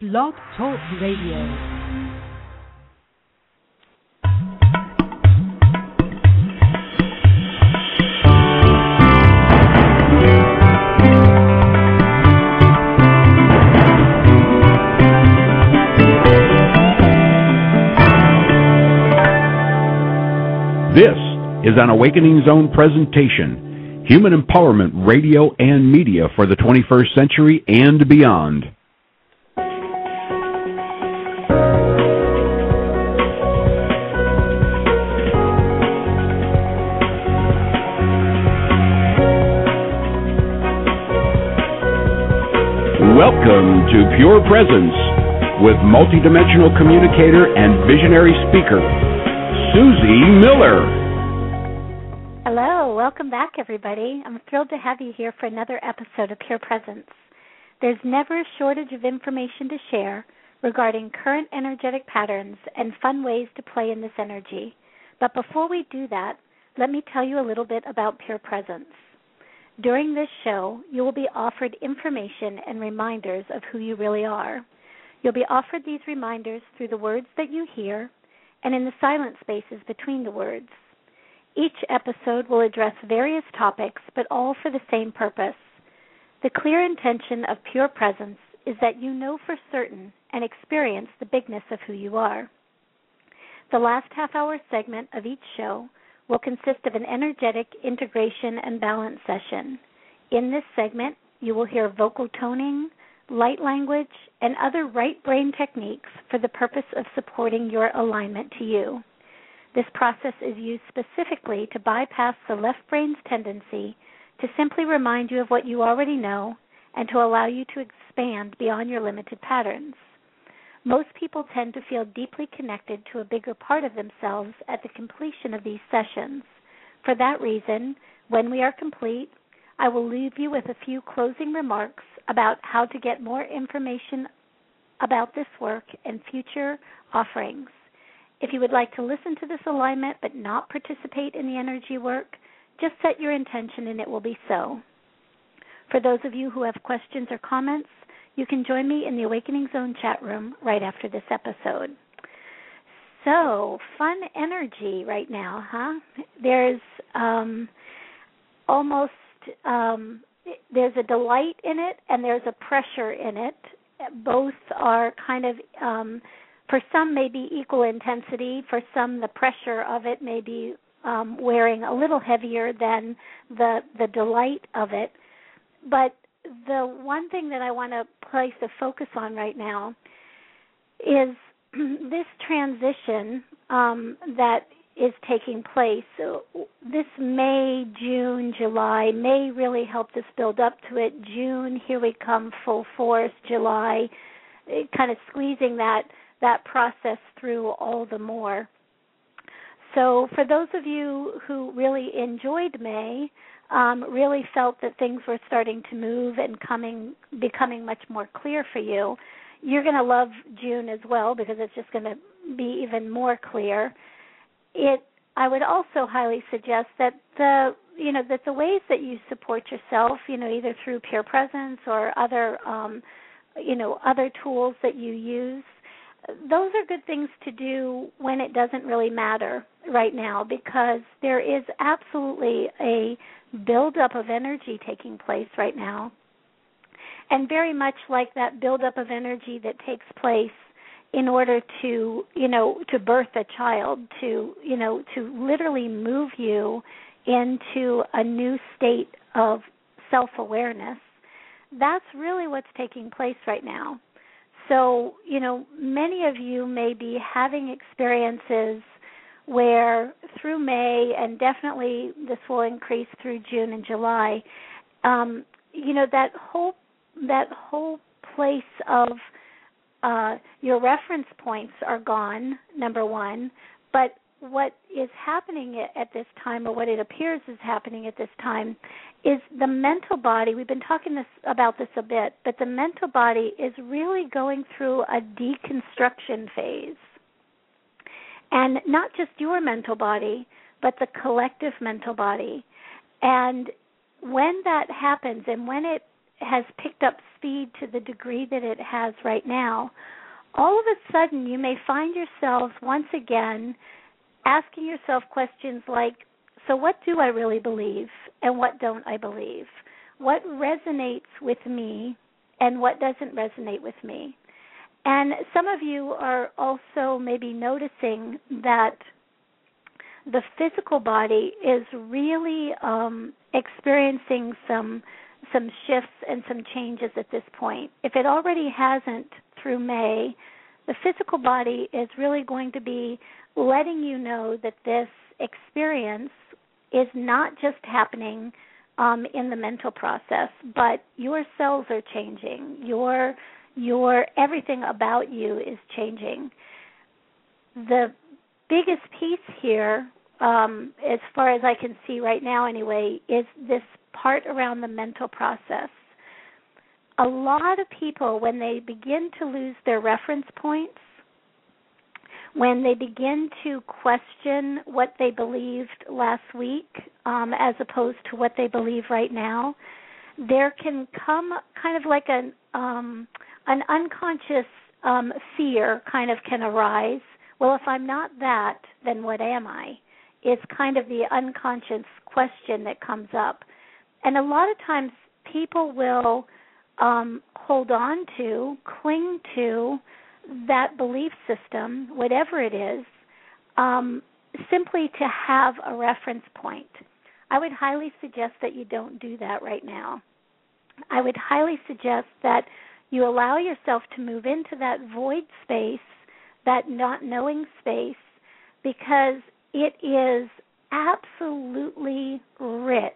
Blog Talk Radio. This is an Awakening Zone presentation, Human Empowerment Radio and Media for the 21st Century and Beyond. Welcome to Pure Presence with multidimensional communicator and visionary speaker, Susie Miller. Hello, welcome back, everybody. I'm thrilled to have you here for another episode of Pure Presence. There's never a shortage of information to share regarding current energetic patterns and fun ways to play in this energy. But before we do that, let me tell you a little bit about Pure Presence. During this show, you will be offered information and reminders of who you really are. You'll be offered these reminders through the words that you hear and in the silent spaces between the words. Each episode will address various topics, but all for the same purpose. The clear intention of pure presence is that you know for certain and experience the bigness of who you are. The last half hour segment of each show will consist of an energetic integration and balance session. In this segment, you will hear vocal toning, light language, and other right brain techniques for the purpose of supporting your alignment to you. This process is used specifically to bypass the left brain's tendency to simply remind you of what you already know and to allow you to expand beyond your limited patterns. Most people tend to feel deeply connected to a bigger part of themselves at the completion of these sessions. For that reason, when we are complete, I will leave you with a few closing remarks about how to get more information about this work and future offerings. If you would like to listen to this alignment but not participate in the energy work, just set your intention and it will be so. For those of you who have questions or comments, you can join me in the Awakening Zone chat room right after this episode. So, fun energy right now, huh? There's um, almost um, there's a delight in it and there's a pressure in it. Both are kind of um, for some maybe equal intensity. For some, the pressure of it may be um, wearing a little heavier than the the delight of it. But the one thing that I want to place a focus on right now is this transition um, that is taking place. So this May, June, July may really help this build up to it. June, here we come, full force. July, kind of squeezing that that process through all the more. So, for those of you who really enjoyed May, um, really felt that things were starting to move and coming, becoming much more clear for you, you're going to love June as well because it's just going to be even more clear. It, I would also highly suggest that the, you know, that the ways that you support yourself, you know, either through Pure Presence or other, um, you know, other tools that you use those are good things to do when it doesn't really matter right now because there is absolutely a buildup of energy taking place right now. And very much like that buildup of energy that takes place in order to, you know, to birth a child, to, you know, to literally move you into a new state of self awareness. That's really what's taking place right now so, you know, many of you may be having experiences where through May, and definitely this will increase through June and July, um, you know, that whole that whole place of uh, your reference points are gone. Number one, but what is happening at this time, or what it appears is happening at this time, is the mental body. We've been talking this about this a bit, but the mental body is really going through a deconstruction phase. And not just your mental body, but the collective mental body. And when that happens and when it has picked up speed to the degree that it has right now, all of a sudden you may find yourselves once again asking yourself questions like so what do I really believe and what don't I believe? What resonates with me and what doesn't resonate with me? And some of you are also maybe noticing that the physical body is really um, experiencing some some shifts and some changes at this point. If it already hasn't through May, the physical body is really going to be letting you know that this experience is not just happening um, in the mental process, but your cells are changing. Your your everything about you is changing. The biggest piece here, um, as far as I can see right now, anyway, is this part around the mental process. A lot of people, when they begin to lose their reference points, when they begin to question what they believed last week um, as opposed to what they believe right now, there can come kind of like an um, an unconscious um, fear kind of can arise. Well, if I'm not that, then what am I? It's kind of the unconscious question that comes up, and a lot of times people will um, hold on to, cling to that belief system, whatever it is, um, simply to have a reference point. I would highly suggest that you don't do that right now. I would highly suggest that you allow yourself to move into that void space, that not knowing space, because it is absolutely rich,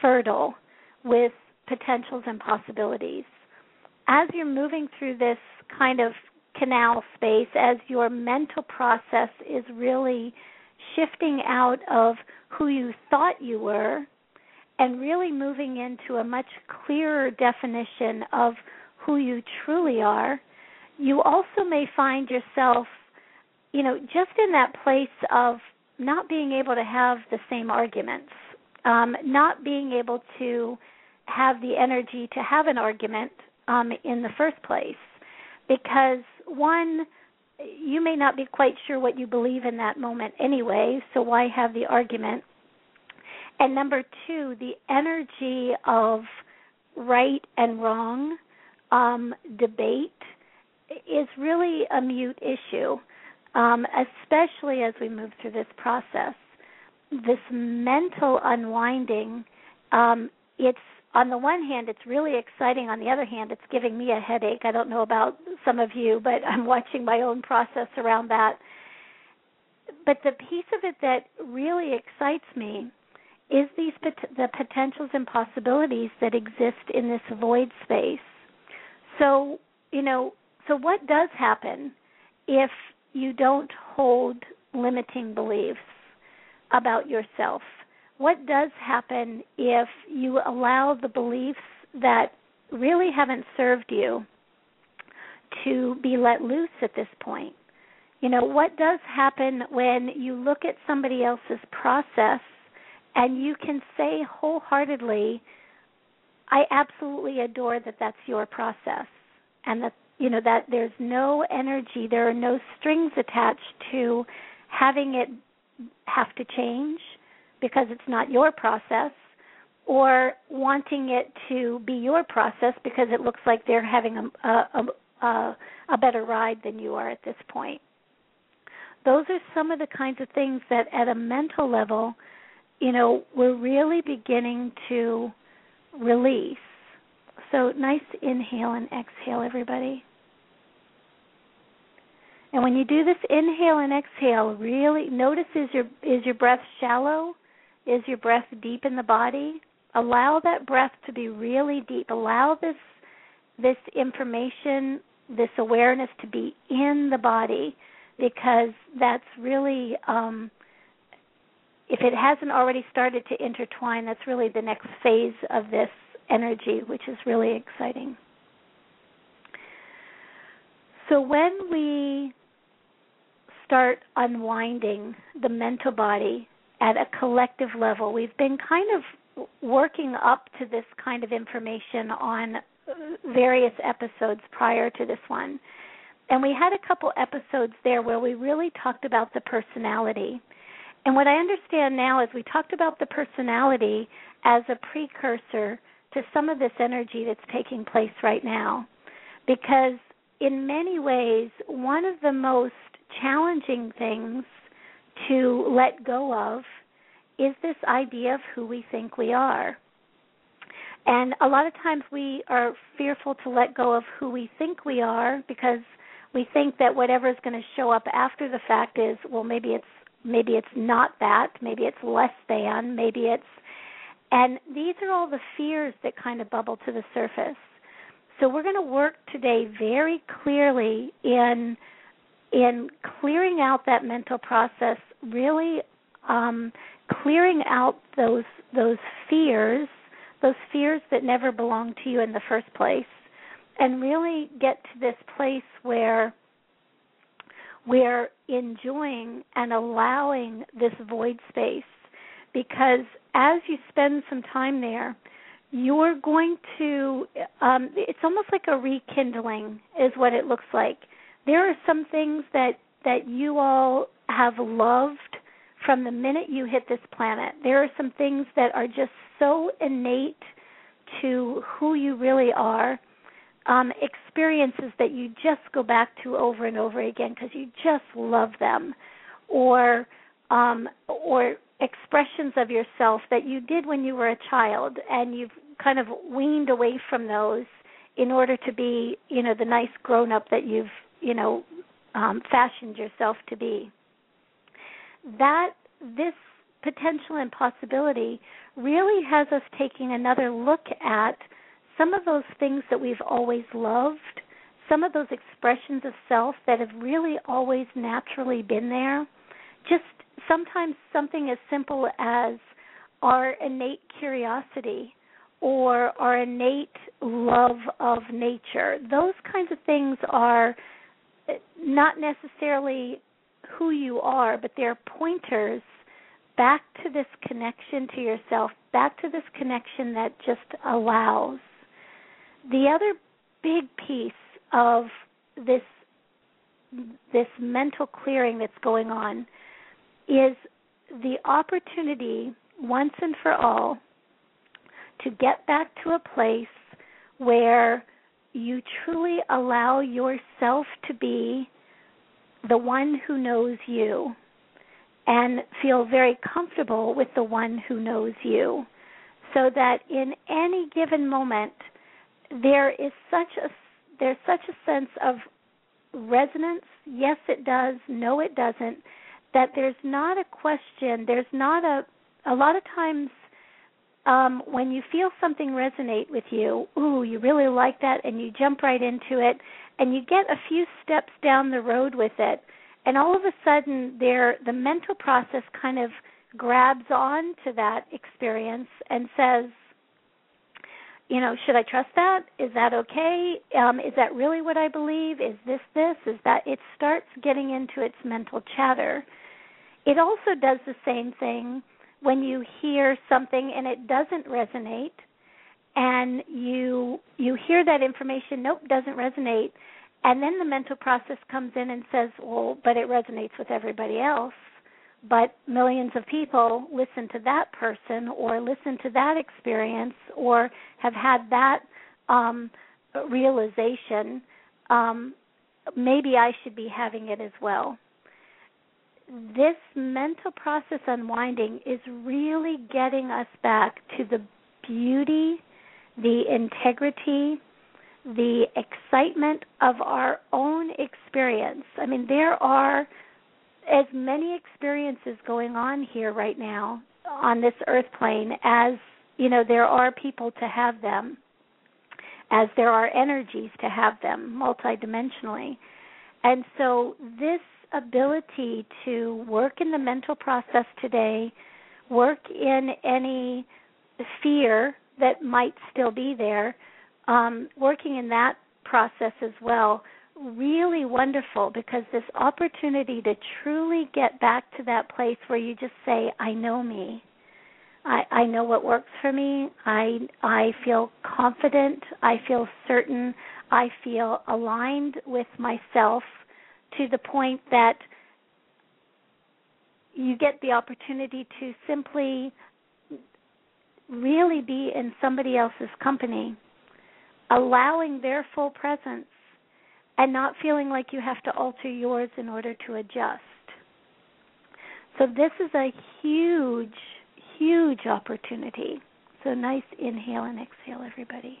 fertile with potentials and possibilities. As you're moving through this kind of canal space as your mental process is really shifting out of who you thought you were and really moving into a much clearer definition of who you truly are, you also may find yourself, you know, just in that place of not being able to have the same arguments, um, not being able to have the energy to have an argument um, in the first place because one you may not be quite sure what you believe in that moment anyway, so why have the argument? And number two, the energy of right and wrong um, debate is really a mute issue, um, especially as we move through this process. This mental unwinding, um, it's on the one hand, it's really exciting. On the other hand, it's giving me a headache. I don't know about some of you, but I'm watching my own process around that. But the piece of it that really excites me is these the potentials and possibilities that exist in this void space. So, you know, so what does happen if you don't hold limiting beliefs about yourself? what does happen if you allow the beliefs that really haven't served you to be let loose at this point? You know, what does happen when you look at somebody else's process and you can say wholeheartedly, I absolutely adore that that's your process and that you know that there's no energy, there are no strings attached to having it have to change because it's not your process or wanting it to be your process because it looks like they're having a, a, a, a better ride than you are at this point. Those are some of the kinds of things that, at a mental level, you know, we're really beginning to release. So, nice inhale and exhale, everybody. And when you do this inhale and exhale, really notice is your is your breath shallow is your breath deep in the body? Allow that breath to be really deep. Allow this this information, this awareness to be in the body because that's really um, if it hasn't already started to intertwine, that's really the next phase of this energy, which is really exciting. So when we start unwinding the mental body at a collective level. We've been kind of working up to this kind of information on various episodes prior to this one. And we had a couple episodes there where we really talked about the personality. And what I understand now is we talked about the personality as a precursor to some of this energy that's taking place right now. Because in many ways, one of the most challenging things to let go of is this idea of who we think we are. And a lot of times we are fearful to let go of who we think we are because we think that whatever is going to show up after the fact is well maybe it's maybe it's not that, maybe it's less than, maybe it's and these are all the fears that kind of bubble to the surface. So we're going to work today very clearly in in clearing out that mental process, really um, clearing out those those fears, those fears that never belonged to you in the first place, and really get to this place where we're enjoying and allowing this void space because as you spend some time there you're going to um it's almost like a rekindling is what it looks like. There are some things that that you all have loved from the minute you hit this planet. There are some things that are just so innate to who you really are um, experiences that you just go back to over and over again because you just love them, or um, or expressions of yourself that you did when you were a child and you've kind of weaned away from those in order to be, you know, the nice grown up that you've, you know, um, fashioned yourself to be. That this potential and possibility really has us taking another look at some of those things that we've always loved, some of those expressions of self that have really always naturally been there, just sometimes something as simple as our innate curiosity or our innate love of nature. Those kinds of things are not necessarily who you are, but they're pointers back to this connection to yourself, back to this connection that just allows the other big piece of this this mental clearing that's going on is the opportunity once and for all to get back to a place where you truly allow yourself to be the one who knows you and feel very comfortable with the one who knows you so that in any given moment there is such a there's such a sense of resonance. Yes it does. No it doesn't. That there's not a question. There's not a a lot of times um when you feel something resonate with you ooh you really like that and you jump right into it and you get a few steps down the road with it and all of a sudden there the mental process kind of grabs on to that experience and says you know, should I trust that? Is that okay? Um, is that really what I believe? Is this this? Is that? It starts getting into its mental chatter. It also does the same thing when you hear something and it doesn't resonate, and you you hear that information. Nope, doesn't resonate, and then the mental process comes in and says, well, but it resonates with everybody else but millions of people listen to that person or listen to that experience or have had that um, realization um, maybe i should be having it as well. This mental process unwinding is really getting us back to the beauty the integrity the excitement of our own experience. I mean there are as many experiences going on here right now on this earth plane as you know there are people to have them as there are energies to have them multidimensionally. And so this ability to work in the mental process today work in any fear that might still be there um, working in that process as well really wonderful because this opportunity to truly get back to that place where you just say, I know me. I, I know what works for me. I I feel confident. I feel certain. I feel aligned with myself to the point that you get the opportunity to simply really be in somebody else's company, allowing their full presence and not feeling like you have to alter yours in order to adjust. So, this is a huge, huge opportunity. So, nice inhale and exhale, everybody.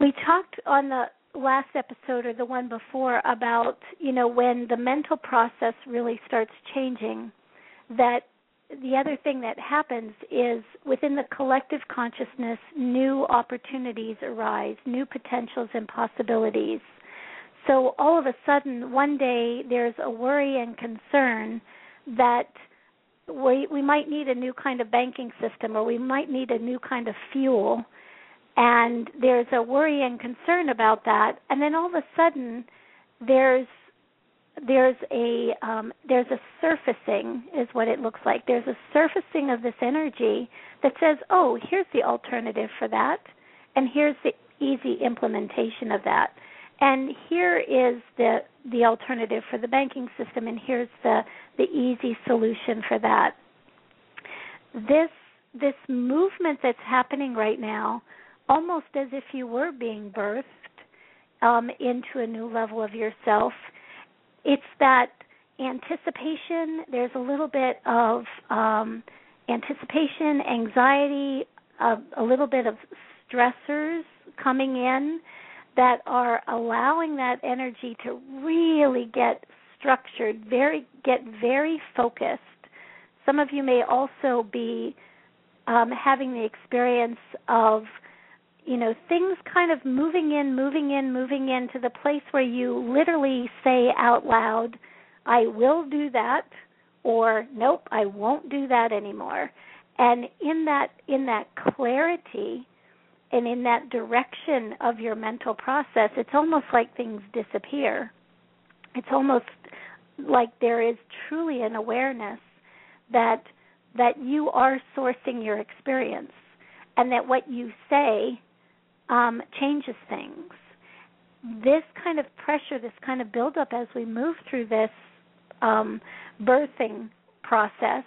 We talked on the last episode or the one before about, you know, when the mental process really starts changing, that the other thing that happens is within the collective consciousness, new opportunities arise, new potentials and possibilities. So all of a sudden, one day there's a worry and concern that we we might need a new kind of banking system or we might need a new kind of fuel and there's a worry and concern about that and then all of a sudden there's there's a um, there's a surfacing is what it looks like. There's a surfacing of this energy that says, "Oh, here's the alternative for that, and here's the easy implementation of that, and here is the the alternative for the banking system, and here's the the easy solution for that." This this movement that's happening right now, almost as if you were being birthed um, into a new level of yourself it's that anticipation. There's a little bit of um, anticipation, anxiety, a, a little bit of stressors coming in that are allowing that energy to really get structured, very get very focused. Some of you may also be um, having the experience of you know things kind of moving in moving in moving in to the place where you literally say out loud i will do that or nope i won't do that anymore. And in that in that clarity and in that direction of your mental process it's almost like things disappear. It's almost like there is truly an awareness that that you are sourcing your experience and that what you say um, changes things. This kind of pressure, this kind of buildup as we move through this um, birthing process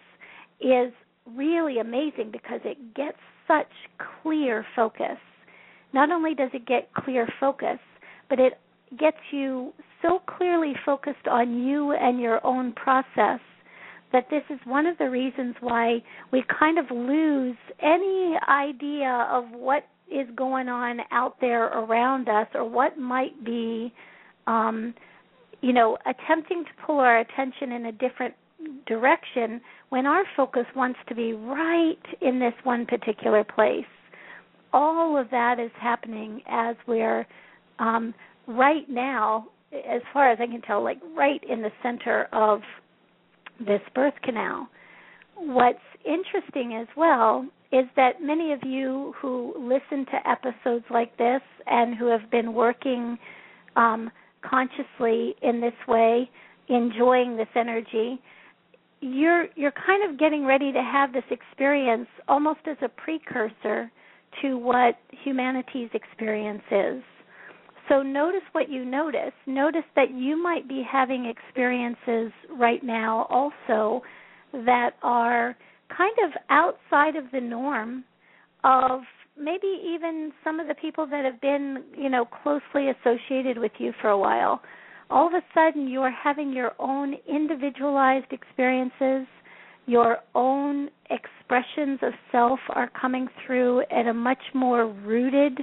is really amazing because it gets such clear focus. Not only does it get clear focus, but it gets you so clearly focused on you and your own process that this is one of the reasons why we kind of lose any idea of what is going on out there around us or what might be um you know attempting to pull our attention in a different direction when our focus wants to be right in this one particular place. All of that is happening as we're um right now as far as i can tell like right in the center of this birth canal. What's interesting as well is that many of you who listen to episodes like this and who have been working um, consciously in this way, enjoying this energy, you're you're kind of getting ready to have this experience almost as a precursor to what humanity's experience is. So notice what you notice. Notice that you might be having experiences right now also that are kind of outside of the norm of maybe even some of the people that have been, you know, closely associated with you for a while. All of a sudden, you are having your own individualized experiences. Your own expressions of self are coming through at a much more rooted,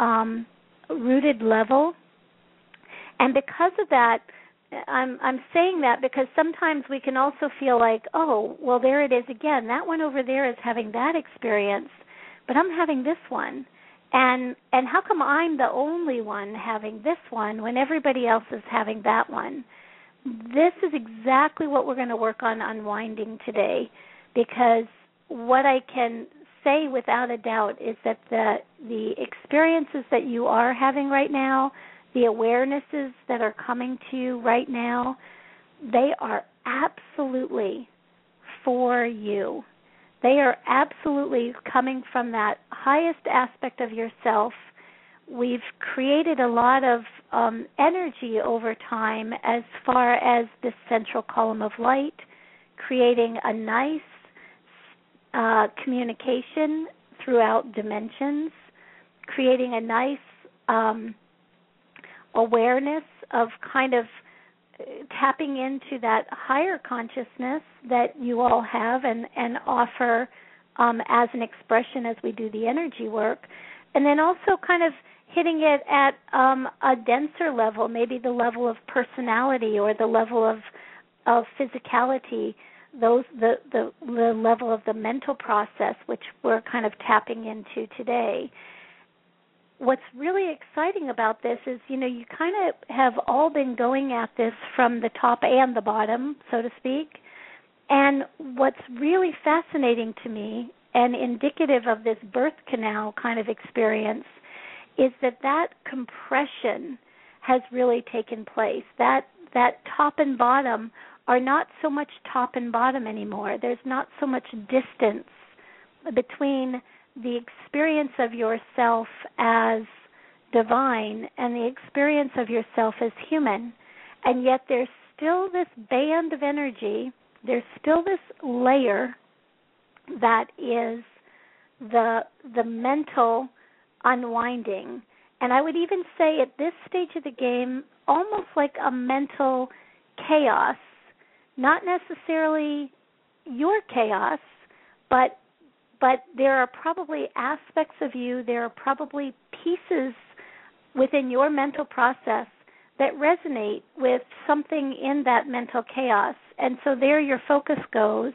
um, rooted level. And because of that, I'm I'm saying that because sometimes we can also feel like, oh, well there it is again. That one over there is having that experience, but I'm having this one. And and how come I'm the only one having this one when everybody else is having that one? This is exactly what we're going to work on unwinding today because what I can say without a doubt is that the the experiences that you are having right now the awarenesses that are coming to you right now, they are absolutely for you. They are absolutely coming from that highest aspect of yourself. We've created a lot of um, energy over time as far as this central column of light, creating a nice uh, communication throughout dimensions, creating a nice um, awareness of kind of uh, tapping into that higher consciousness that you all have and and offer um, as an expression as we do the energy work, and then also kind of hitting it at um, a denser level, maybe the level of personality or the level of of physicality, those the the, the level of the mental process, which we're kind of tapping into today what's really exciting about this is you know you kind of have all been going at this from the top and the bottom so to speak. And what's really fascinating to me and indicative of this birth canal kind of experience is that that compression has really taken place. That that top and bottom are not so much top and bottom anymore. There's not so much distance between the experience of yourself as divine and the experience of yourself as human. And yet there's still this band of energy, there's still this layer that is the the mental unwinding. And I would even say at this stage of the game, almost like a mental chaos, not necessarily your chaos, but but there are probably aspects of you, there are probably pieces within your mental process that resonate with something in that mental chaos. And so there your focus goes.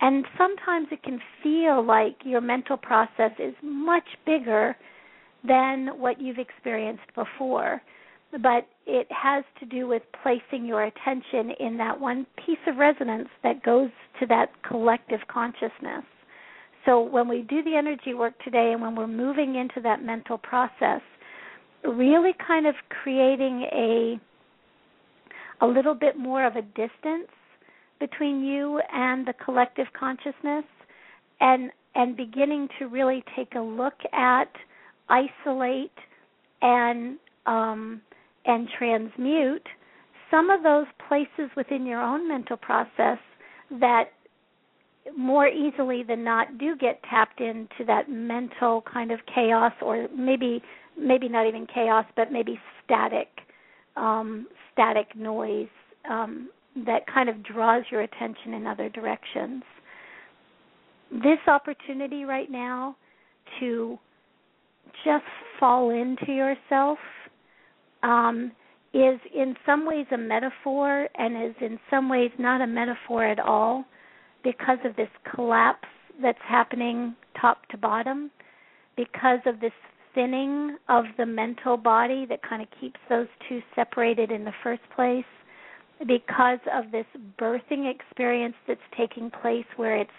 And sometimes it can feel like your mental process is much bigger than what you've experienced before. But it has to do with placing your attention in that one piece of resonance that goes to that collective consciousness. So when we do the energy work today and when we're moving into that mental process, really kind of creating a a little bit more of a distance between you and the collective consciousness and and beginning to really take a look at isolate and um, and transmute some of those places within your own mental process that more easily than not do get tapped into that mental kind of chaos or maybe maybe not even chaos but maybe static um static noise um that kind of draws your attention in other directions. This opportunity right now to just fall into yourself um, is in some ways a metaphor and is in some ways not a metaphor at all because of this collapse that's happening top to bottom, because of this thinning of the mental body that kind of keeps those two separated in the first place, because of this birthing experience that's taking place where it's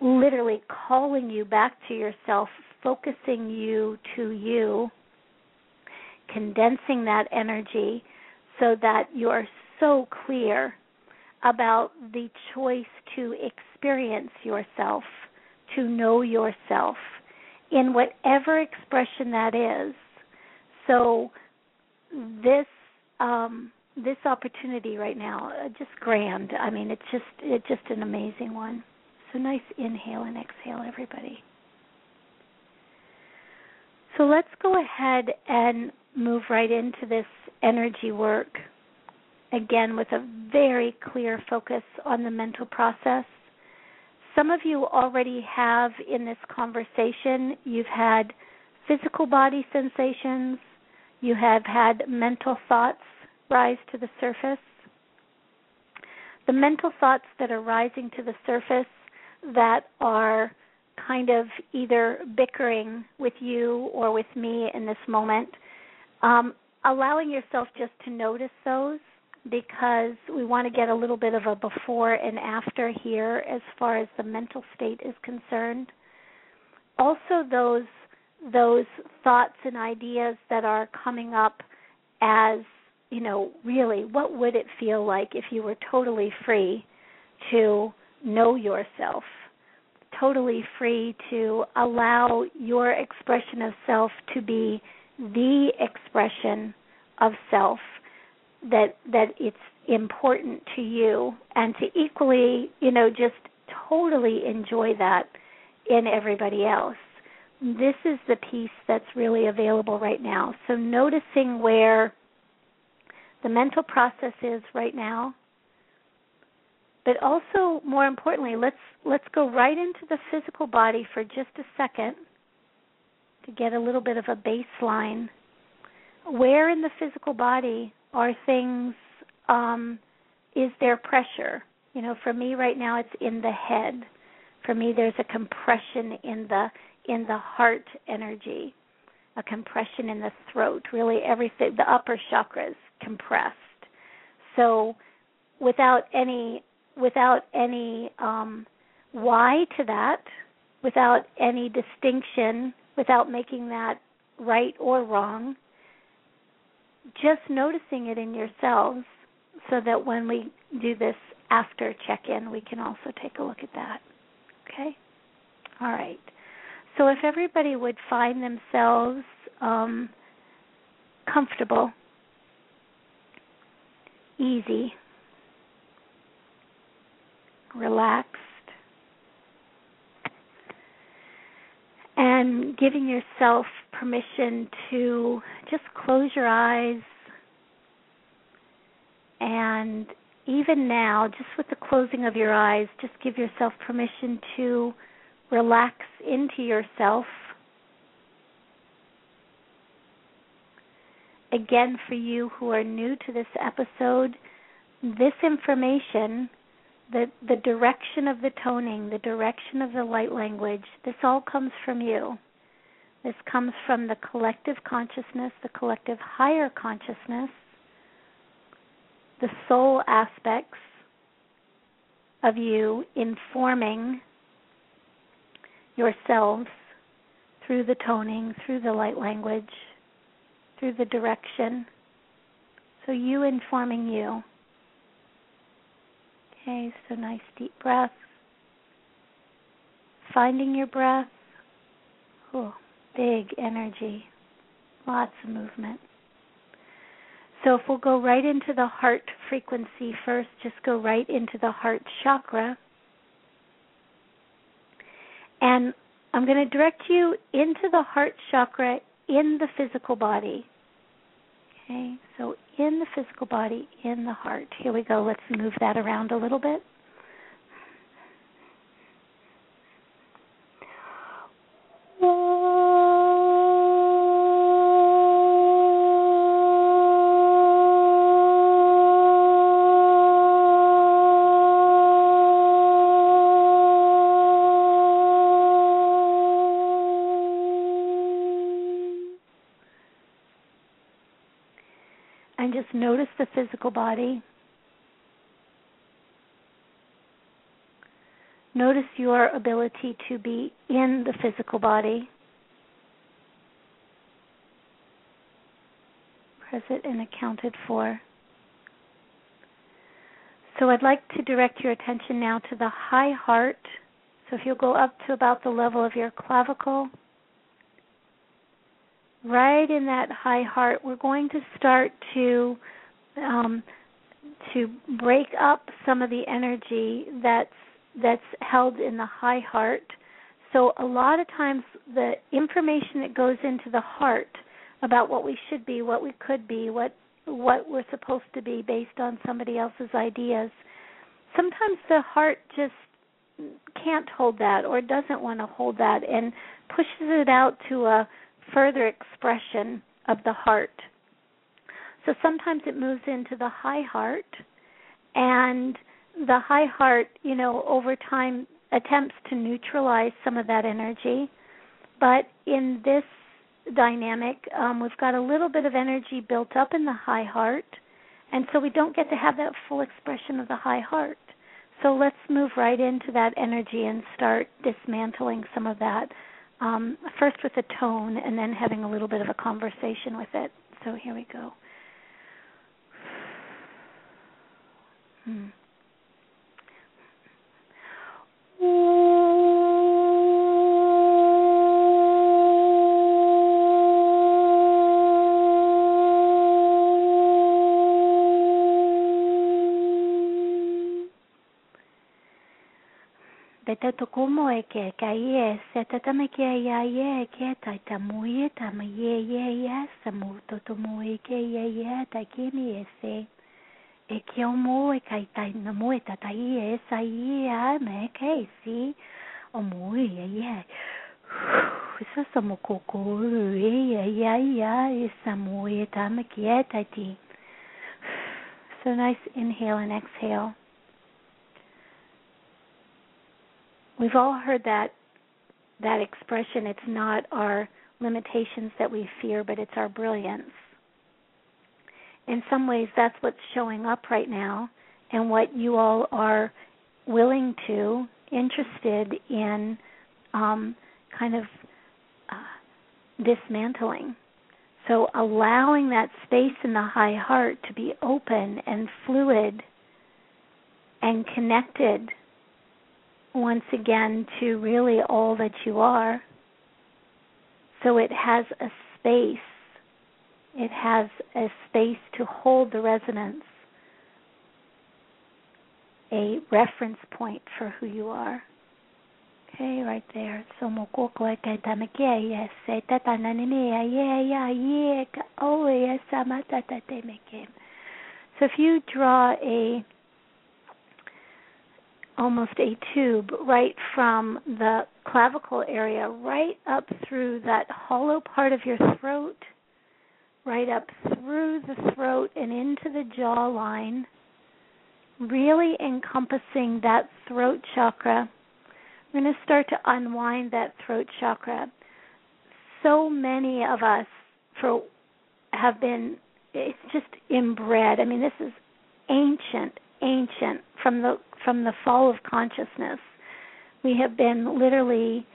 literally calling you back to yourself, focusing you to you, condensing that energy so that you are so clear about the choice to experience yourself, to know yourself in whatever expression that is. So this um, this opportunity right now, uh, just grand. I mean, it's just it's just an amazing one. So nice inhale and exhale, everybody. So let's go ahead and move right into this energy work again with a very clear focus on the mental process. Some of you already have in this conversation, you've had physical body sensations, you have had mental thoughts rise to the surface. The mental thoughts that are rising to the surface that are kind of either bickering with you or with me in this moment, um, allowing yourself just to notice those because we want to get a little bit of a before and after here as far as the mental state is concerned. Also those those thoughts and ideas that are coming up as, you know, really what would it feel like if you were totally free to know yourself, totally free to allow your expression of self to be the expression of self that that it's important to you and to equally, you know, just totally enjoy that in everybody else. This is the piece that's really available right now. So noticing where the mental process is right now, but also more importantly, let's let's go right into the physical body for just a second to get a little bit of a baseline. Where in the physical body are things um, is there pressure? You know, for me right now it's in the head. For me there's a compression in the in the heart energy, a compression in the throat, really everything the upper chakras compressed. So without any without any um why to that, without any distinction, without making that right or wrong, just noticing it in yourselves so that when we do this after check in, we can also take a look at that. Okay? All right. So if everybody would find themselves um, comfortable, easy, relaxed, and giving yourself permission to just close your eyes and even now, just with the closing of your eyes, just give yourself permission to relax into yourself. Again, for you who are new to this episode, this information, the, the direction of the toning, the direction of the light language, this all comes from you. This comes from the collective consciousness, the collective higher consciousness the soul aspects of you informing yourselves through the toning, through the light language, through the direction. So you informing you. Okay, so nice deep breath. Finding your breath. Oh, big energy. Lots of movement. So if we'll go right into the heart frequency first, just go right into the heart chakra. And I'm going to direct you into the heart chakra in the physical body. Okay, so in the physical body, in the heart. Here we go. Let's move that around a little bit. Physical body. Notice your ability to be in the physical body. Present and accounted for. So I'd like to direct your attention now to the high heart. So if you'll go up to about the level of your clavicle, right in that high heart, we're going to start to um, to break up some of the energy that's that's held in the high heart. So a lot of times the information that goes into the heart about what we should be, what we could be, what what we're supposed to be based on somebody else's ideas. Sometimes the heart just can't hold that or doesn't want to hold that and pushes it out to a further expression of the heart. So sometimes it moves into the high heart, and the high heart, you know, over time attempts to neutralize some of that energy. But in this dynamic, um, we've got a little bit of energy built up in the high heart, and so we don't get to have that full expression of the high heart. So let's move right into that energy and start dismantling some of that. Um, first with a tone, and then having a little bit of a conversation with it. So here we go. Mm. Vetä kumo eke ka ie se tata me ke ia ie ke ta ta muie ta me ie ie ie sa mu to to muie ke ie ie ta kimi ese. E e ke o mo e kai ta na mo e ta ta ye sa ye a me ke si o mu ye ye sa sa mo ko ko e ye ye ye e sa mu e ta me ke ta ti so nice inhale and exhale. We've all heard that that expression it's not our limitations that we fear, but it's our brilliance. In some ways that's what's showing up right now and what you all are willing to, interested in um, kind of uh, dismantling. So allowing that space in the high heart to be open and fluid and connected once again to really all that you are. So it has a space. It has a space to hold the resonance, a reference point for who you are. Okay, right there. So tatemeke. So if you draw a almost a tube right from the clavicle area right up through that hollow part of your throat, right up through the throat and into the jawline, really encompassing that throat chakra. We're going to start to unwind that throat chakra. So many of us for have been it's just inbred. I mean, this is ancient, ancient from the from the fall of consciousness. We have been literally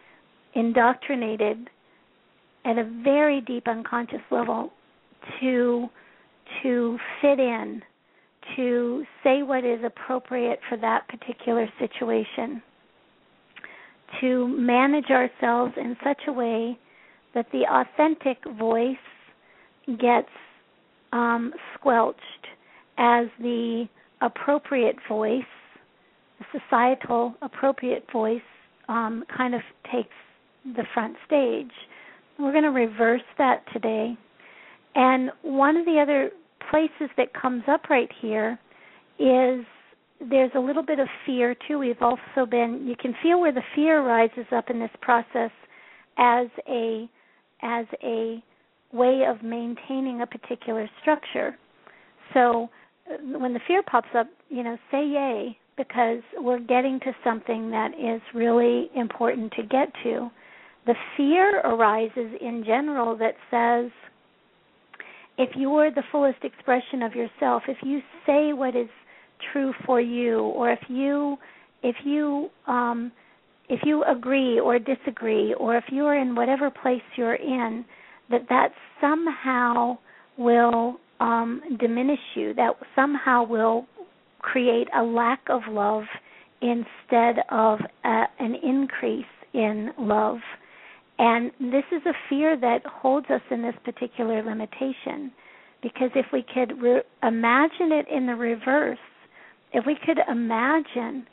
indoctrinated at a very deep unconscious level to to fit in, to say what is appropriate for that particular situation, to manage ourselves in such a way that the authentic voice gets um, squelched as the appropriate voice, the societal appropriate voice, um, kind of takes the front stage. We're going to reverse that today. And one of the other places that comes up right here is there's a little bit of fear too. We've also been you can feel where the fear rises up in this process as a as a way of maintaining a particular structure. So uh, when the fear pops up, you know, say yay because we're getting to something that is really important to get to. The fear arises in general that says if you are the fullest expression of yourself, if you say what is true for you or if you if you um if you agree or disagree or if you are in whatever place you're in that that somehow will um, diminish you, that somehow will create a lack of love instead of a, an increase in love. And this is a fear that holds us in this particular limitation. Because if we could re- imagine it in the reverse, if we could imagine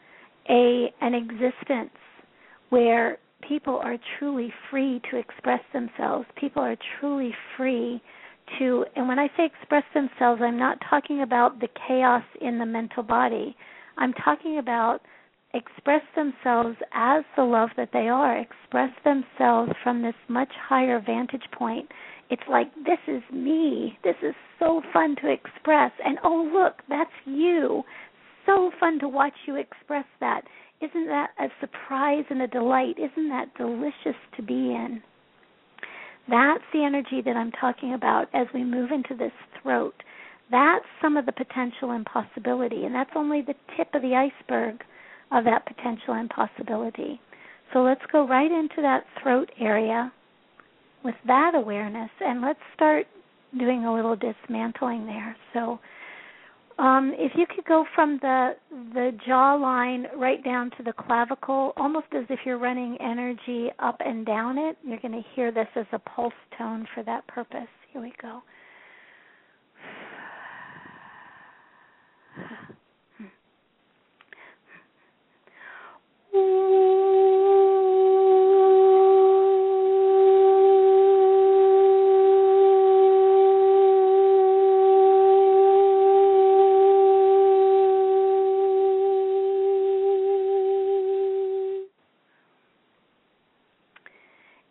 a an existence where people are truly free to express themselves, people are truly free to, and when I say express themselves, I'm not talking about the chaos in the mental body. I'm talking about express themselves as the love that they are, express themselves from this much higher vantage point. It's like, this is me. This is so fun to express. And oh, look, that's you. So fun to watch you express that. Isn't that a surprise and a delight? Isn't that delicious to be in? That's the energy that I'm talking about as we move into this throat. That's some of the potential and possibility, and that's only the tip of the iceberg of that potential and possibility. So let's go right into that throat area with that awareness, and let's start doing a little dismantling there. So um, if you could go from the the jawline right down to the clavicle, almost as if you're running energy up and down it, you're going to hear this as a pulse tone for that purpose. Here we go.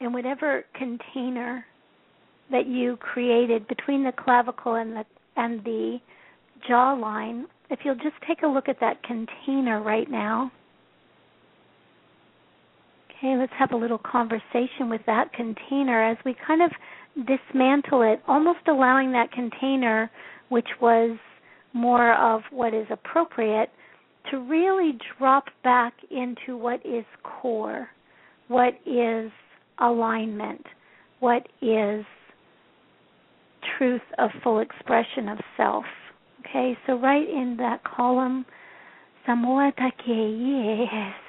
in whatever container that you created between the clavicle and the and the jawline, if you'll just take a look at that container right now. Okay, let's have a little conversation with that container as we kind of dismantle it, almost allowing that container, which was more of what is appropriate, to really drop back into what is core, what is alignment, what is truth of full expression of self. Okay, so right in that column, Samoa Take yes.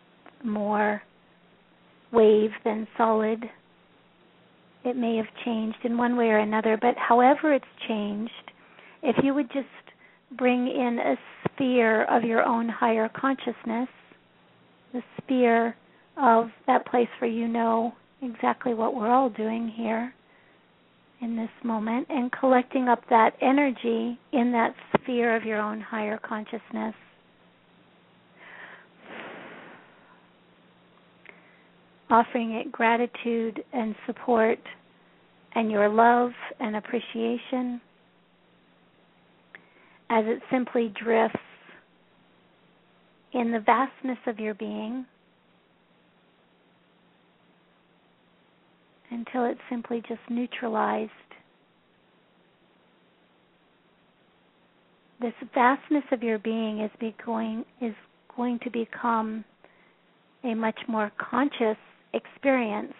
more wave than solid. It may have changed in one way or another, but however it's changed, if you would just bring in a sphere of your own higher consciousness, the sphere of that place where you know exactly what we're all doing here in this moment, and collecting up that energy in that sphere of your own higher consciousness offering it gratitude and support and your love and appreciation as it simply drifts in the vastness of your being until it's simply just neutralized. This vastness of your being is going is going to become a much more conscious experience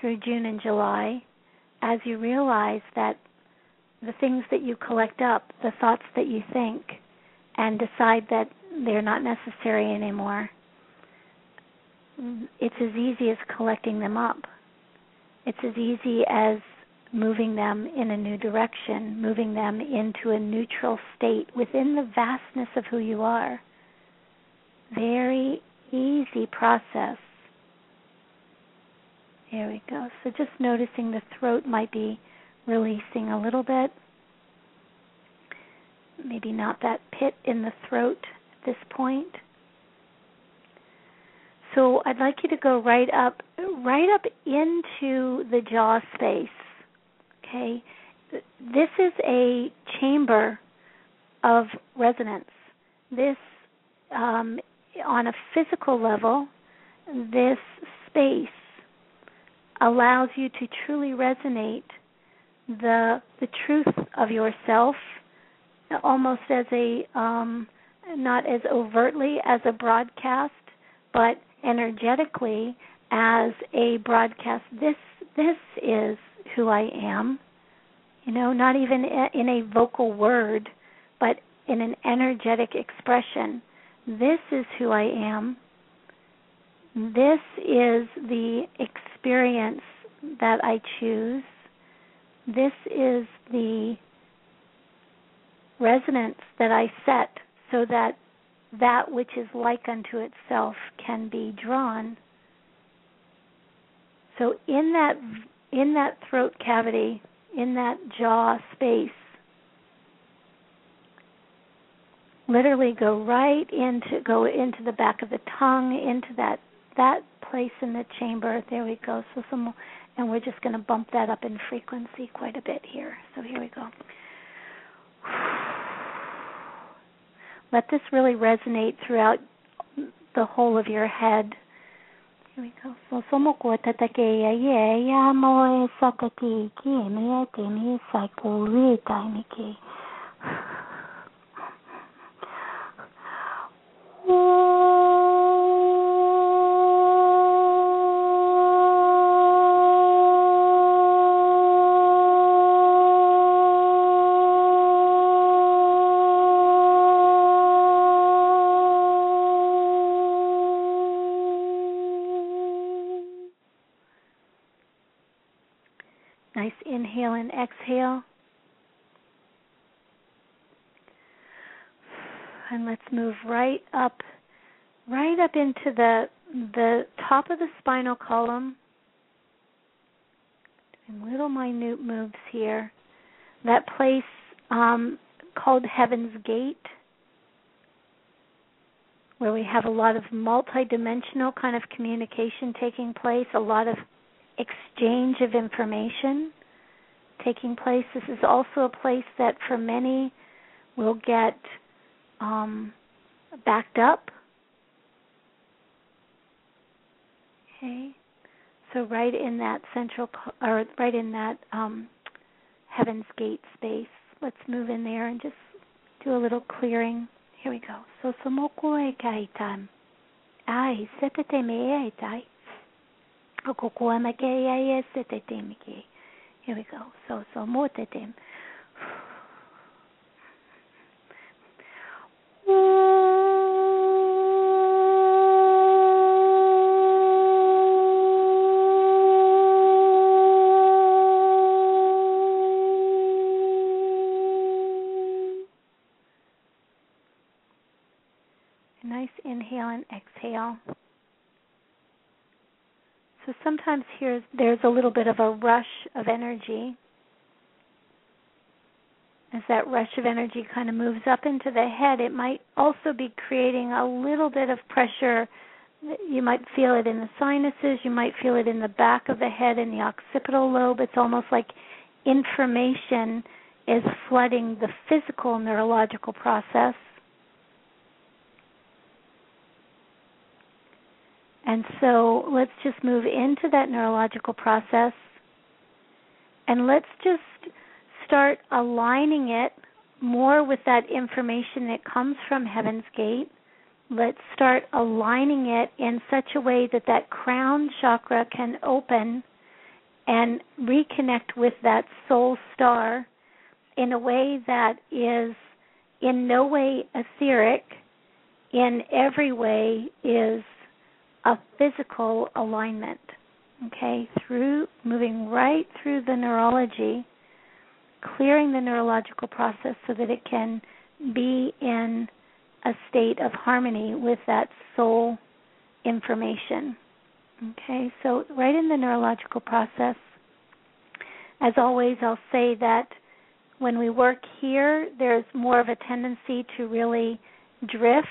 through June and July as you realize that the things that you collect up, the thoughts that you think, and decide that they're not necessary anymore, it's as easy as collecting them up. It's as easy as moving them in a new direction, moving them into a neutral state within the vastness of who you are. Very easy process there we go. So just noticing the throat might be releasing a little bit. Maybe not that pit in the throat at this point. So I'd like you to go right up right up into the jaw space. Okay? This is a chamber of resonance. This um, on a physical level, this space allows you to truly resonate the the truth of yourself almost as a um not as overtly as a broadcast but energetically as a broadcast. This this is who I am. You know not even in a vocal word but in an energetic expression. This is who I am this is the experience that I choose. This is the resonance that I set so that that which is like unto itself can be drawn. So in that in that throat cavity, in that jaw space, literally go right into go into the back of the tongue, into that that place in the chamber. There we go. So some, and we're just going to bump that up in frequency quite a bit here. So here we go. Let this really resonate throughout the whole of your head. Here we go. Column. Doing little minute moves here. That place um, called Heaven's Gate, where we have a lot of multidimensional kind of communication taking place, a lot of exchange of information taking place. This is also a place that for many will get um, backed up. Okay, so right in that central, or right in that um, Heaven's Gate space, let's move in there and just do a little clearing. Here we go. So somoko e kaitan. Ai, setete me e tai. E setete me here we go. So so sometimes here there's a little bit of a rush of energy. As that rush of energy kind of moves up into the head, it might also be creating a little bit of pressure. You might feel it in the sinuses, you might feel it in the back of the head in the occipital lobe. It's almost like information is flooding the physical neurological process And so let's just move into that neurological process and let's just start aligning it more with that information that comes from Heaven's Gate. Let's start aligning it in such a way that that crown chakra can open and reconnect with that soul star in a way that is in no way etheric, in every way is a physical alignment. Okay, through moving right through the neurology, clearing the neurological process so that it can be in a state of harmony with that soul information. Okay, so right in the neurological process, as always, I'll say that when we work here, there's more of a tendency to really drift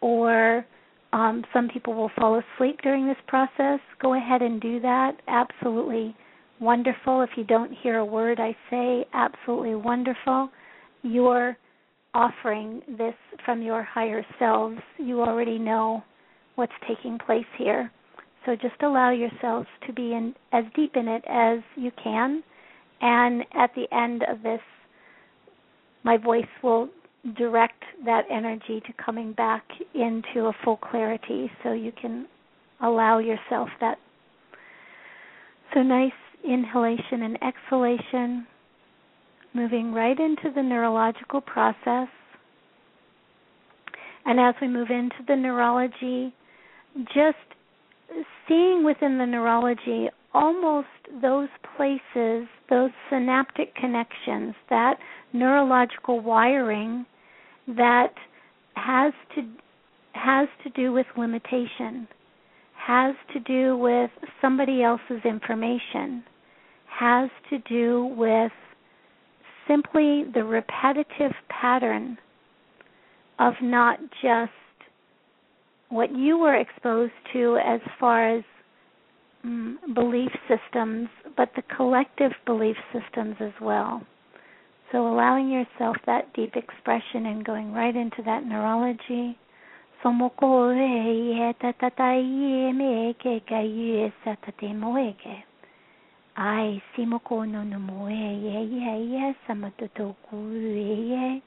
or um, some people will fall asleep during this process. Go ahead and do that. Absolutely wonderful. If you don't hear a word I say, absolutely wonderful. You're offering this from your higher selves. You already know what's taking place here. So just allow yourselves to be in as deep in it as you can. And at the end of this, my voice will direct that energy to coming back into a full clarity so you can allow yourself that. So nice inhalation and exhalation moving right into the neurological process. And as we move into the neurology just seeing within the neurology almost those places those synaptic connections that neurological wiring that has to has to do with limitation, has to do with somebody else's information, has to do with simply the repetitive pattern of not just what you were exposed to as far as um, belief systems, but the collective belief systems as well. So allowing yourself that deep expression and going right into that neurology. Simoko no no moe ye ye ye samatoto ku ye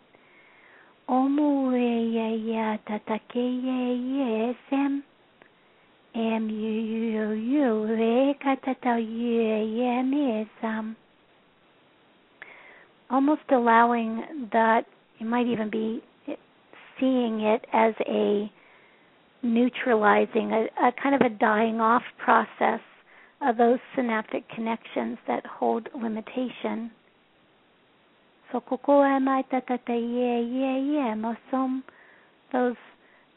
omu ye ye tatake ye ye sem. Em yu yu yu katata ye ye me sam almost allowing that you might even be seeing it as a neutralizing, a, a kind of a dying off process of those synaptic connections that hold limitation. So those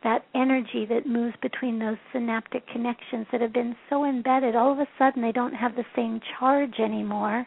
that energy that moves between those synaptic connections that have been so embedded, all of a sudden they don't have the same charge anymore.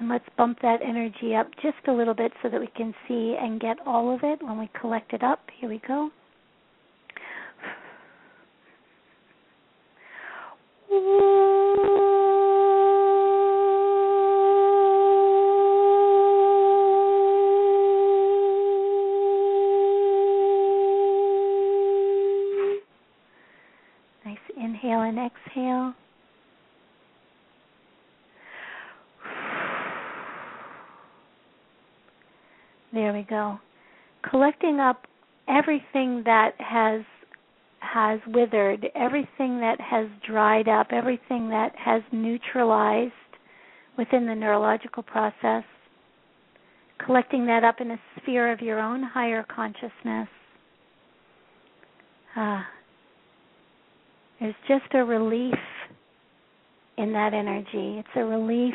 And let's bump that energy up just a little bit so that we can see and get all of it when we collect it up. Here we go. Nice inhale and exhale. There we go. Collecting up everything that has has withered, everything that has dried up, everything that has neutralized within the neurological process. Collecting that up in a sphere of your own higher consciousness. Ah, there's just a relief in that energy. It's a relief.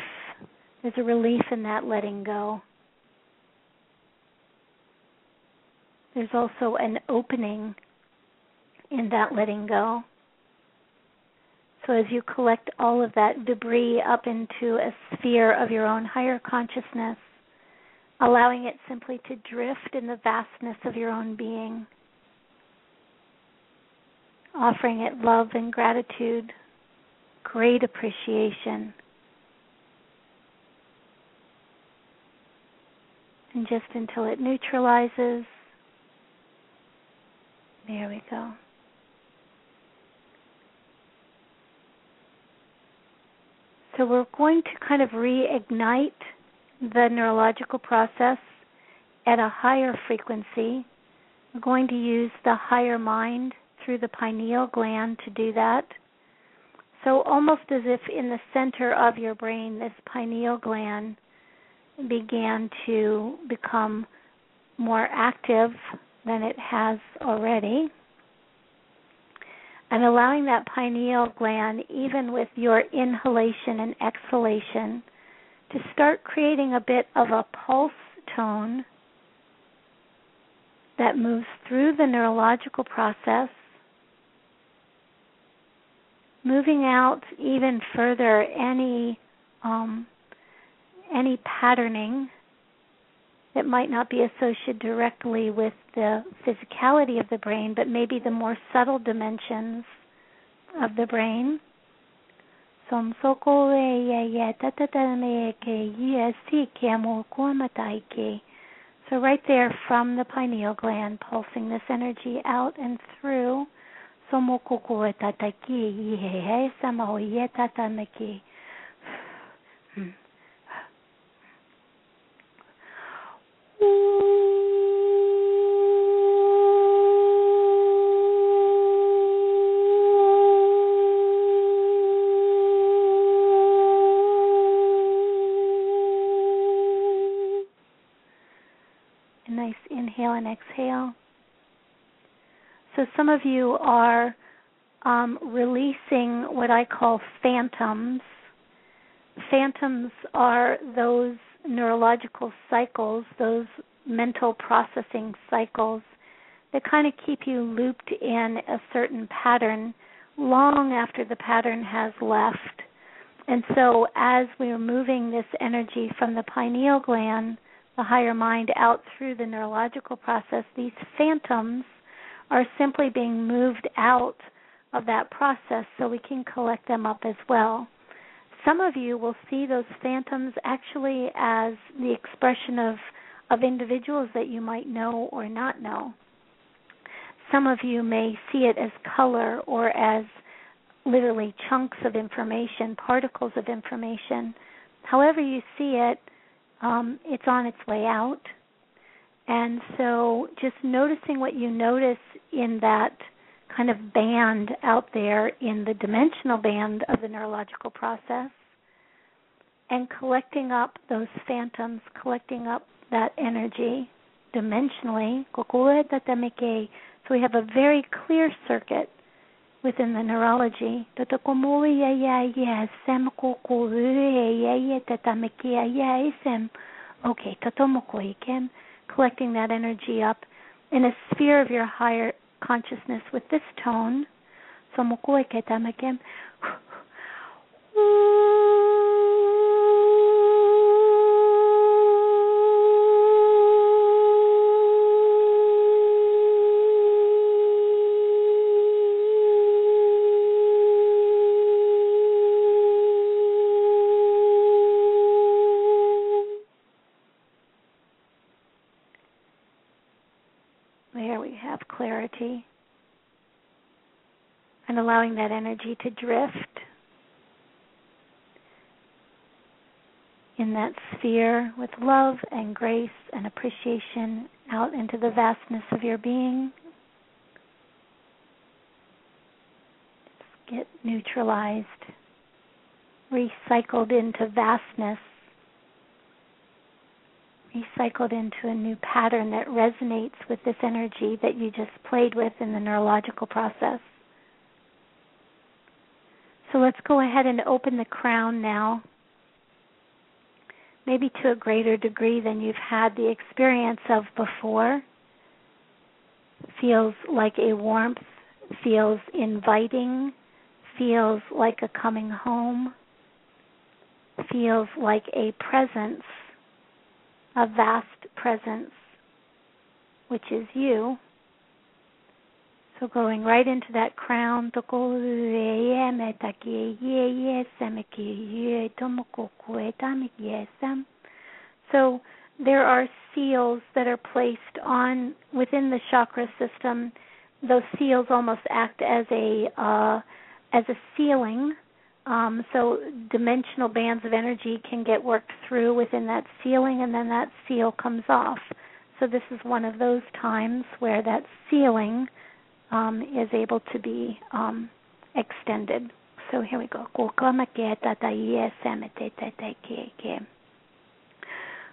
There's a relief in that letting go. There's also an opening in that letting go. So as you collect all of that debris up into a sphere of your own higher consciousness, allowing it simply to drift in the vastness of your own being offering it love and gratitude, great appreciation. And just until it neutralizes. There we go. So we're going to kind of reignite the neurological process at a higher frequency. We're going to use the higher mind through the pineal gland to do that. So, almost as if in the center of your brain, this pineal gland began to become more active than it has already. And allowing that pineal gland, even with your inhalation and exhalation, to start creating a bit of a pulse tone that moves through the neurological process moving out even further any um, any patterning that might not be associated directly with the physicality of the brain, but maybe the more subtle dimensions of the brain. So right there from the pineal gland, pulsing this energy out and through somokoko tataki ihe sama o ye tatamaki. A nice inhale and exhale. So some of you are um, releasing what I call phantoms. Phantoms are those neurological cycles, those mental processing cycles that kind of keep you looped in a certain pattern long after the pattern has left. And so, as we are moving this energy from the pineal gland, the higher mind, out through the neurological process, these phantoms are simply being moved out of that process so we can collect them up as well. Some of you will see those phantoms actually as the expression of of individuals that you might know or not know. Some of you may see it as color or as literally chunks of information, particles of information however you see it, um, it's on its way out. And so just noticing what you notice in that kind of band out there in the dimensional band of the neurological process and collecting up those phantoms, collecting up that energy dimensionally. So we have a very clear circuit within the neurology. Okay, collecting that energy up in a sphere of your higher consciousness with this tone. And allowing that energy to drift in that sphere with love and grace and appreciation out into the vastness of your being. Get neutralized, recycled into vastness recycled into a new pattern that resonates with this energy that you just played with in the neurological process. So let's go ahead and open the crown now, maybe to a greater degree than you've had the experience of before. Feels like a warmth, feels inviting, feels like a coming home, feels like a presence a vast presence, which is you. So going right into that crown, so there are seals that are placed on within the chakra system. Those seals almost act as a uh, as a sealing um, so dimensional bands of energy can get worked through within that ceiling, and then that seal comes off. So this is one of those times where that sealing um, is able to be um, extended. So here we go. inhale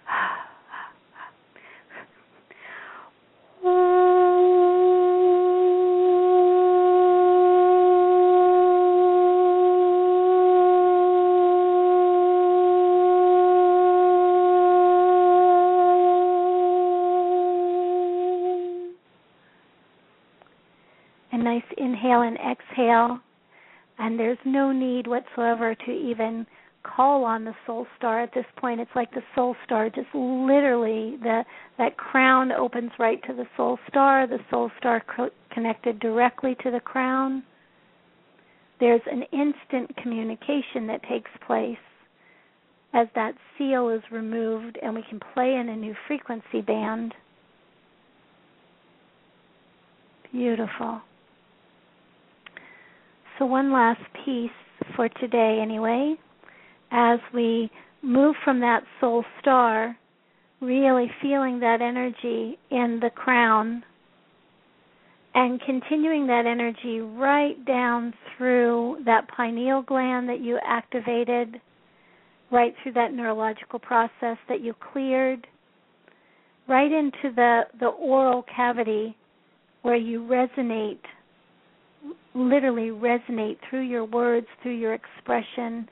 and exhale. And there's no need whatsoever to even call on the soul star at this point. It's like the soul star just literally the that crown opens right to the soul star. The soul star co- connected directly to the crown. There's an instant communication that takes place as that seal is removed and we can play in a new frequency band. Beautiful. So, one last piece for today, anyway, as we move from that soul star, really feeling that energy in the crown and continuing that energy right down through that pineal gland that you activated, right through that neurological process that you cleared, right into the, the oral cavity where you resonate literally resonate through your words, through your expression,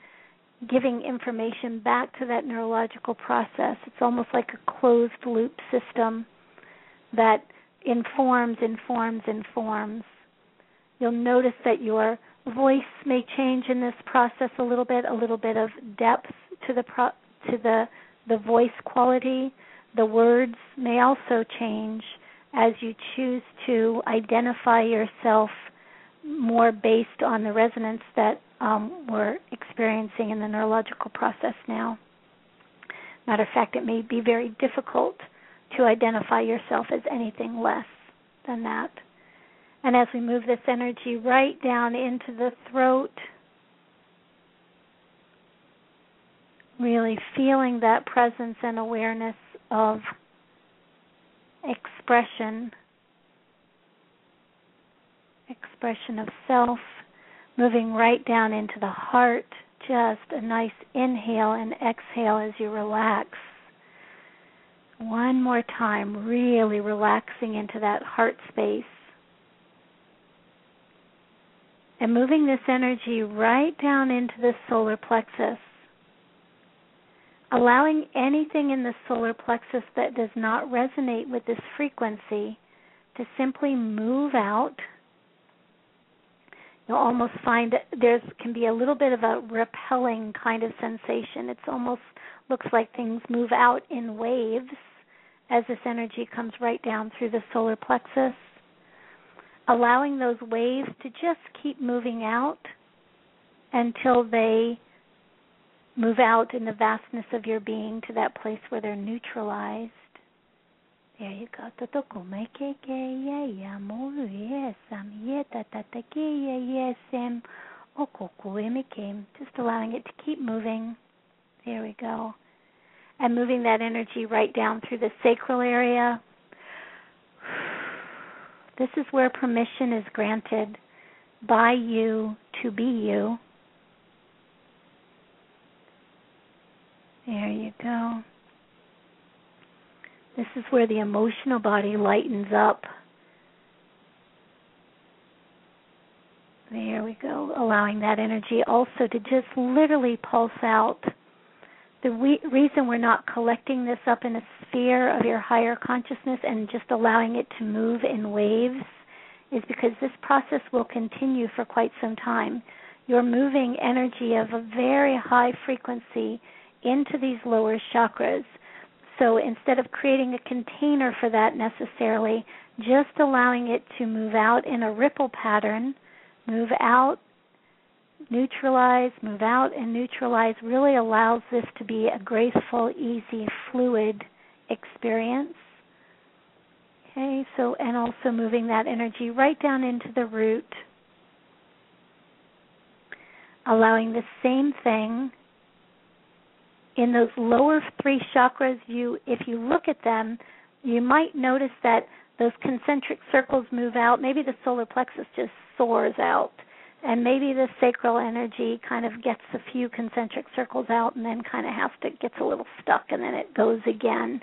giving information back to that neurological process. It's almost like a closed loop system that informs, informs, informs. You'll notice that your voice may change in this process a little bit, a little bit of depth to the pro- to the the voice quality. The words may also change as you choose to identify yourself more based on the resonance that um, we're experiencing in the neurological process now. Matter of fact, it may be very difficult to identify yourself as anything less than that. And as we move this energy right down into the throat, Really feeling that presence and awareness of expression, expression of self, moving right down into the heart. Just a nice inhale and exhale as you relax. One more time, really relaxing into that heart space. And moving this energy right down into the solar plexus. Allowing anything in the solar plexus that does not resonate with this frequency to simply move out. You'll almost find there can be a little bit of a repelling kind of sensation. It's almost looks like things move out in waves as this energy comes right down through the solar plexus allowing those waves to just keep moving out until they move out in the vastness of your being to that place where they're neutralized. There you go. Just allowing it to keep moving. There we go. And moving that energy right down through the sacral area this is where permission is granted by you to be you. There you go. This is where the emotional body lightens up. There we go. Allowing that energy also to just literally pulse out the we- reason we're not collecting this up in a sphere of your higher consciousness and just allowing it to move in waves is because this process will continue for quite some time. You're moving energy of a very high frequency into these lower chakras. So instead of creating a container for that necessarily, just allowing it to move out in a ripple pattern, move out neutralize, move out, and neutralize really allows this to be a graceful, easy, fluid experience. Okay, so and also moving that energy right down into the root, allowing the same thing in those lower three chakras. You, if you look at them, you might notice that those concentric circles move out. Maybe the solar plexus just soars out and maybe the sacral energy kind of gets a few concentric circles out and then kind of has to gets a little stuck and then it goes again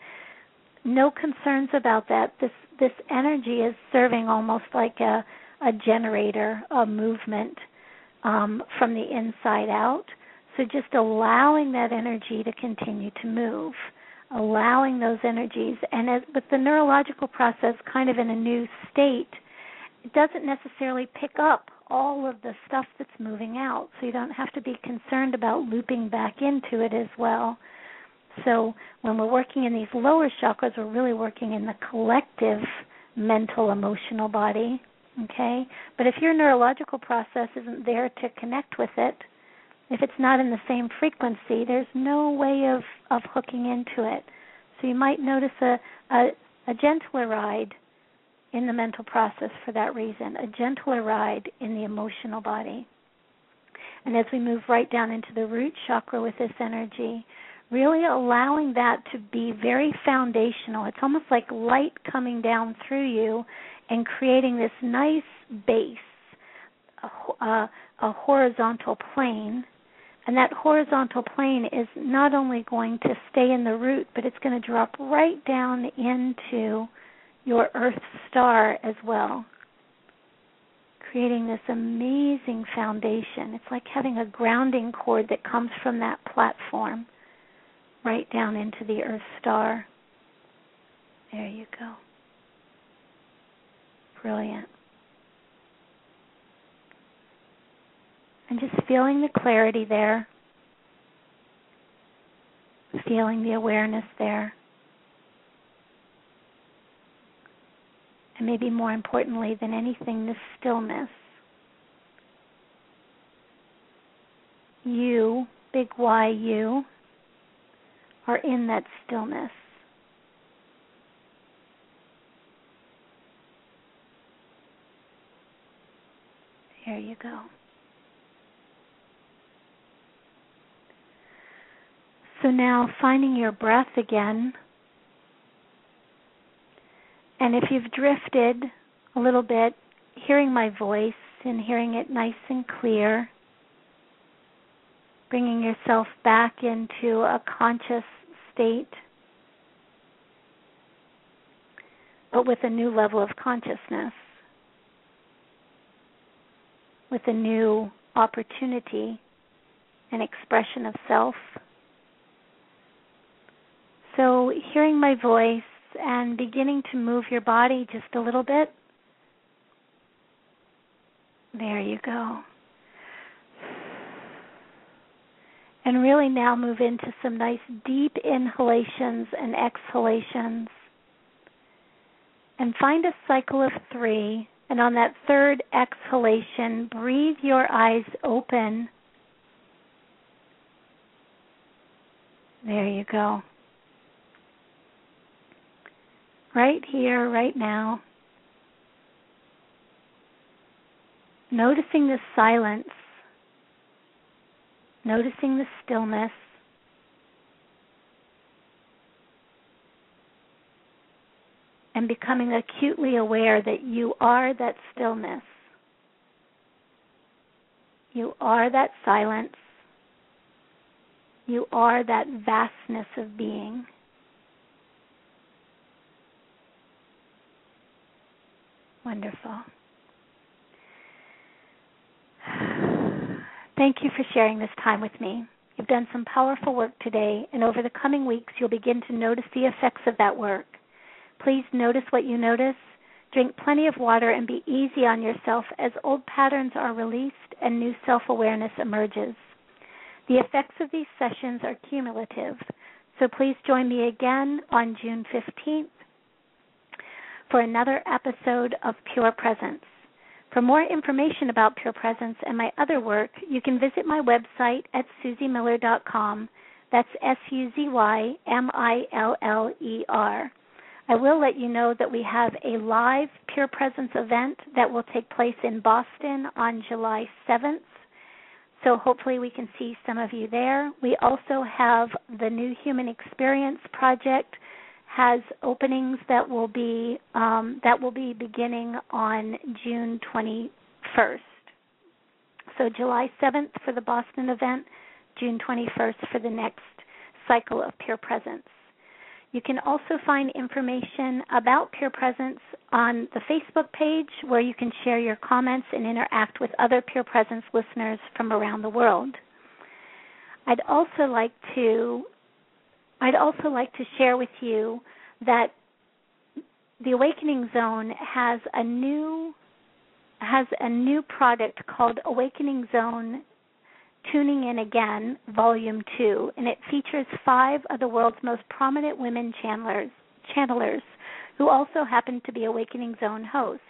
no concerns about that this this energy is serving almost like a a generator a movement um, from the inside out so just allowing that energy to continue to move allowing those energies and as with the neurological process kind of in a new state it doesn't necessarily pick up all of the stuff that's moving out. So you don't have to be concerned about looping back into it as well. So when we're working in these lower chakras, we're really working in the collective mental emotional body. Okay? But if your neurological process isn't there to connect with it, if it's not in the same frequency, there's no way of, of hooking into it. So you might notice a, a, a gentler ride in the mental process for that reason, a gentler ride in the emotional body. And as we move right down into the root chakra with this energy, really allowing that to be very foundational. It's almost like light coming down through you and creating this nice base, a, a, uh, a horizontal plane. And that horizontal plane is not only going to stay in the root, but it's going to drop right down into your Earth star as well, creating this amazing foundation. It's like having a grounding cord that comes from that platform right down into the Earth star. There you go. Brilliant. And just feeling the clarity there, feeling the awareness there. and maybe more importantly than anything, the stillness. You, big Y, you, are in that stillness. There you go. So now finding your breath again. And if you've drifted a little bit, hearing my voice and hearing it nice and clear, bringing yourself back into a conscious state, but with a new level of consciousness, with a new opportunity and expression of self. So, hearing my voice and beginning to move your body just a little bit. There you go. And really now move into some nice deep inhalations and exhalations. And find a cycle of three. And on that third exhalation, breathe your eyes open. There you go. Right here, right now. Noticing the silence noticing the stillness. And becoming acutely aware that you are that stillness. You are that silence. You are that vastness of being. Wonderful. Thank you for sharing this time with me. You've done some powerful work today, and over the coming weeks, you'll begin to notice the effects of that work. Please notice what you notice. Drink plenty of water and be easy on yourself as old patterns are released and new self awareness emerges. The effects of these sessions are cumulative, so please join me again on June 15th for another episode of Pure Presence. For more information about Pure Presence and my other work, you can visit my website at suzymiller.com. That's S U Z Y M I L L E R. I will let you know that we have a live Pure Presence event that will take place in Boston on July 7th. So hopefully we can see some of you there. We also have the New Human Experience Project has openings that will be um, that will be beginning on June 21st. So July 7th for the Boston event, June 21st for the next cycle of Pure Presence. You can also find information about Pure Presence on the Facebook page where you can share your comments and interact with other Pure Presence listeners from around the world. I'd also like to I'd also like to share with you that the Awakening Zone has a new has a new product called Awakening Zone Tuning In Again, Volume 2, and it features five of the world's most prominent women channelers, channelers who also happen to be Awakening Zone hosts.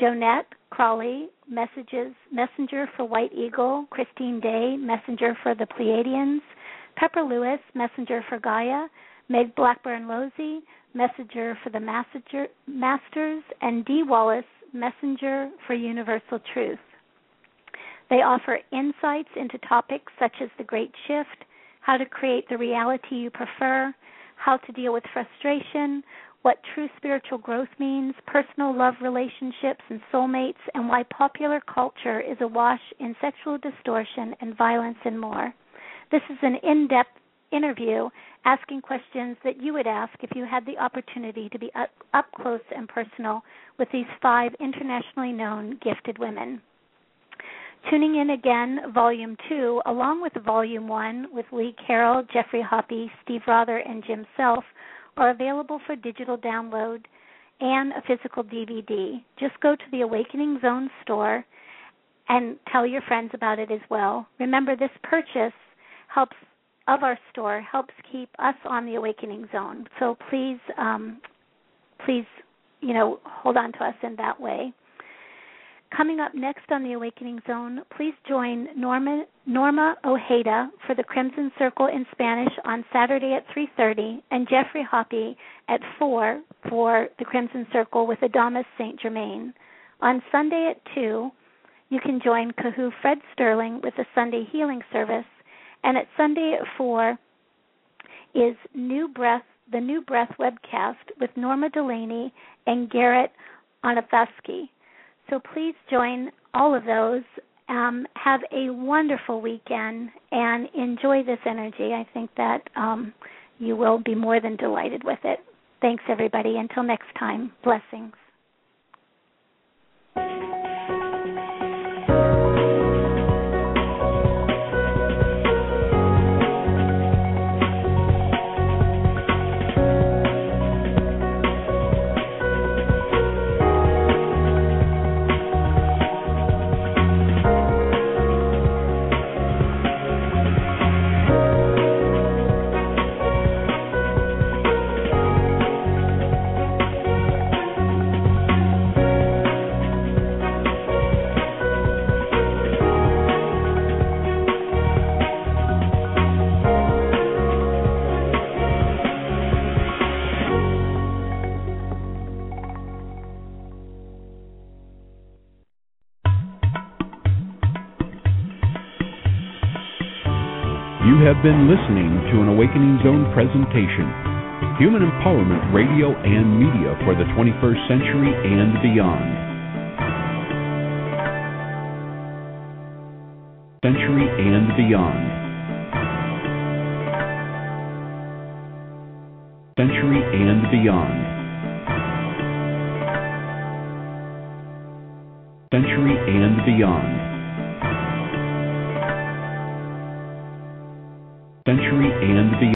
Jonette Crawley, messages messenger for White Eagle, Christine Day, messenger for the Pleiadians, Pepper Lewis, messenger for Gaia, Meg Blackburn Losey, messenger for the messenger, Masters, and Dee Wallace, messenger for Universal Truth. They offer insights into topics such as the Great Shift, how to create the reality you prefer, how to deal with frustration, what true spiritual growth means, personal love relationships and soulmates, and why popular culture is awash in sexual distortion and violence and more. This is an in depth interview asking questions that you would ask if you had the opportunity to be up, up close and personal with these five internationally known gifted women. Tuning in again, Volume 2, along with Volume 1 with Lee Carroll, Geoffrey Hoppe, Steve Rother, and Jim Self, are available for digital download and a physical DVD. Just go to the Awakening Zone store and tell your friends about it as well. Remember, this purchase helps of our store helps keep us on the awakening zone. So please, um, please, you know, hold on to us in that way. Coming up next on the Awakening Zone, please join Norma, Norma Ojeda for the Crimson Circle in Spanish on Saturday at 3:30, and Geoffrey Hoppe at 4 for the Crimson Circle with Adamus Saint Germain. On Sunday at 2, you can join Kahu Fred Sterling with the Sunday Healing Service and at Sunday at 4, is New Breath, the New Breath webcast with Norma Delaney and Garrett Annofsky. So please join all of those. Um, have a wonderful weekend and enjoy this energy. I think that um, you will be more than delighted with it. Thanks, everybody. Until next time, blessings. Have been listening to an Awakening Zone presentation, Human Empowerment Radio and Media for the 21st Century and Beyond. Century and Beyond. Century and Beyond. Century and Beyond. Century and beyond.